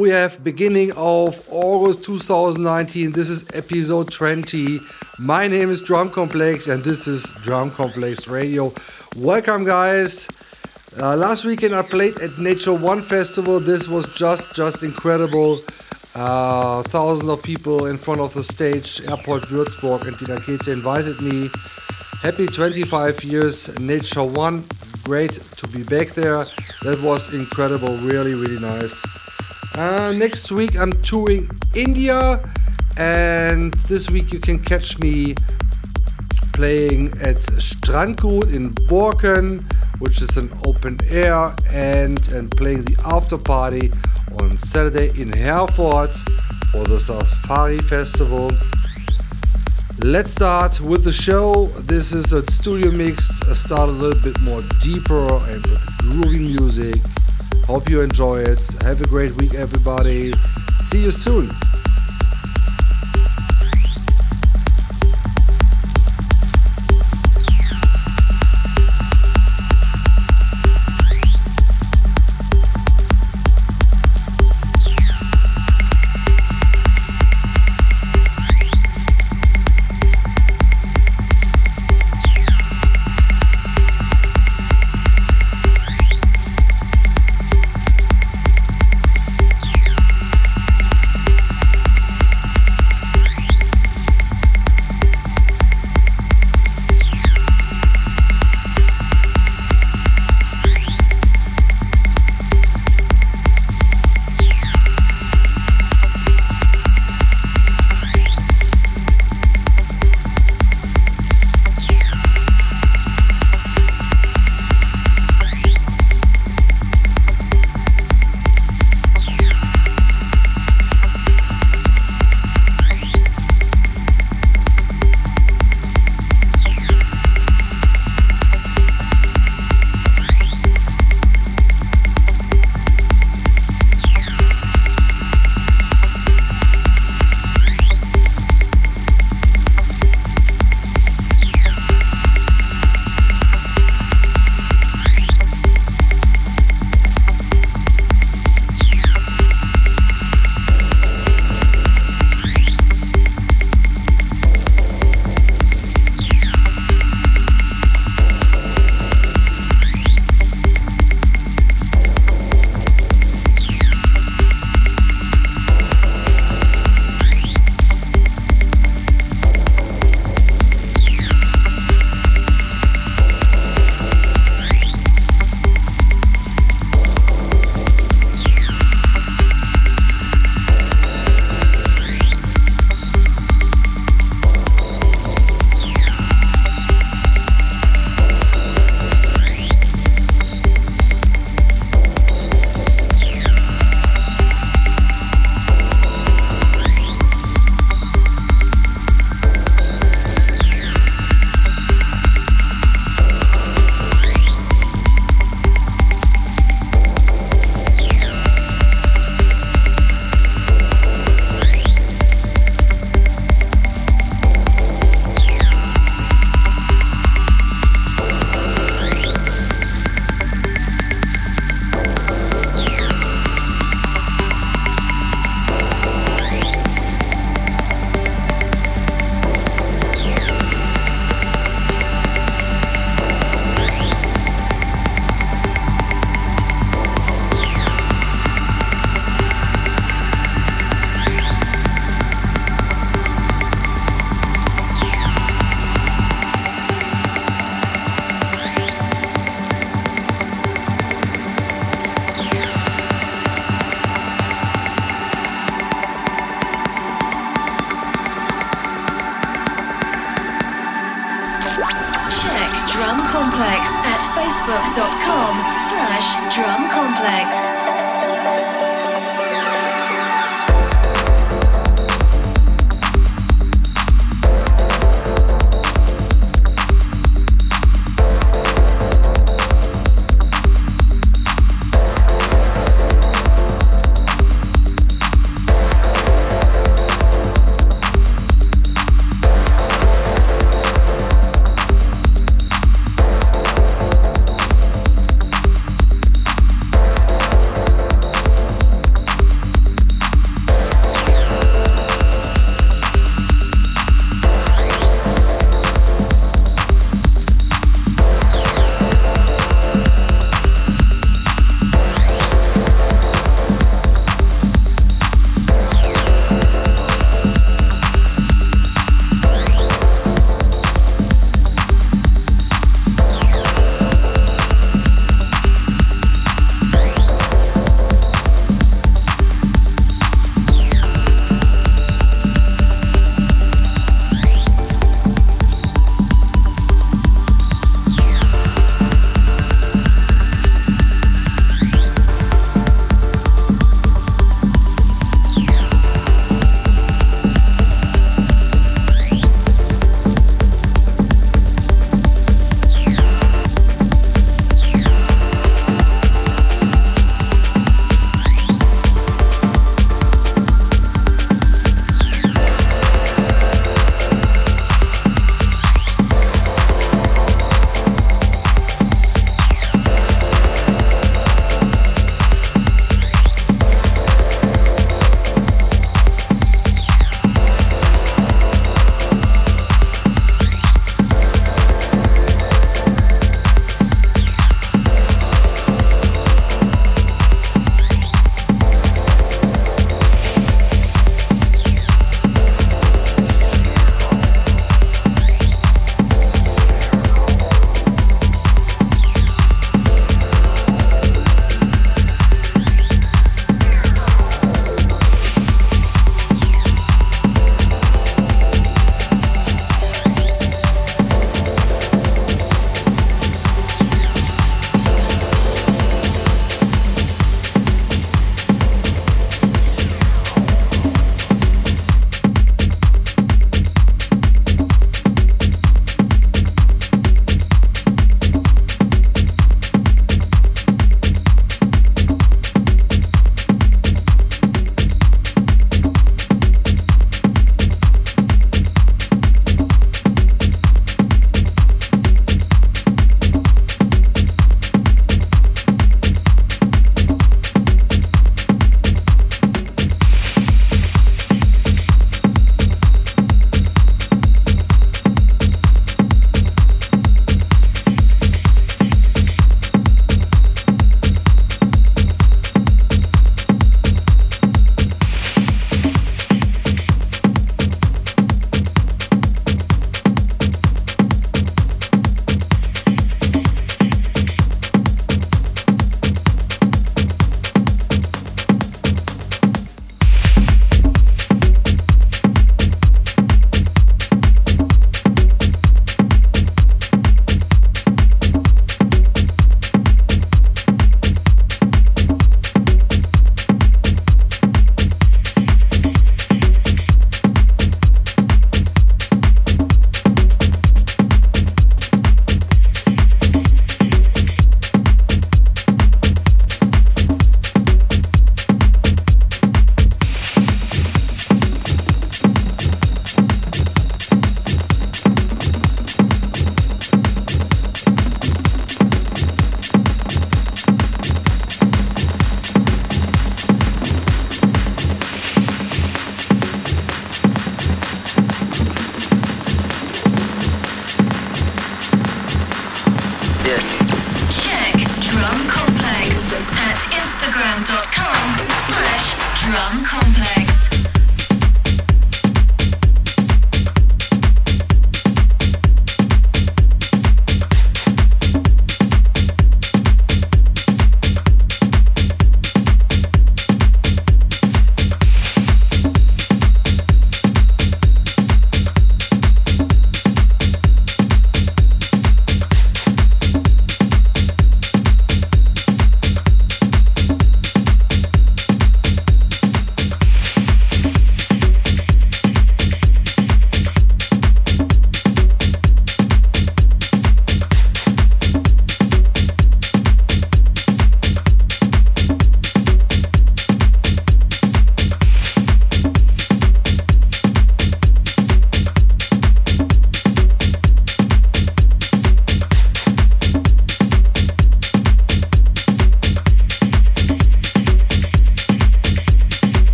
we have beginning of August 2019. This is episode 20. My name is Drum Complex and this is Drum Complex Radio. Welcome guys. Uh, last weekend I played at Nature One Festival. This was just just incredible. Uh, thousands of people in front of the stage. Airport Würzburg and Dina Kete invited me. Happy 25 years Nature One. Great to be back there. That was incredible. Really, really nice. Uh, next week I'm touring India, and this week you can catch me playing at Strandgut in Borken, which is an open air, and and playing the after party on Saturday in Herford for the Safari Festival. Let's start with the show. This is a studio mix. I start a little bit more deeper and with groovy music. Hope you enjoy it. Have a great week, everybody. See you soon.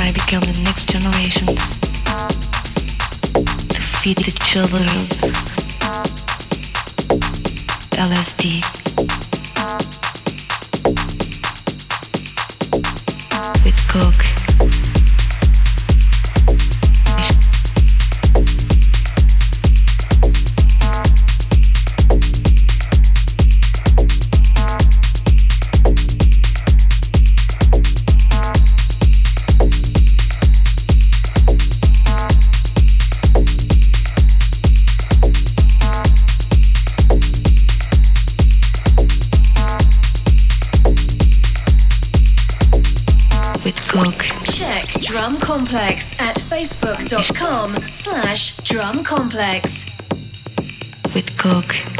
I become the next generation to feed the children LSD. With coke. With Coke.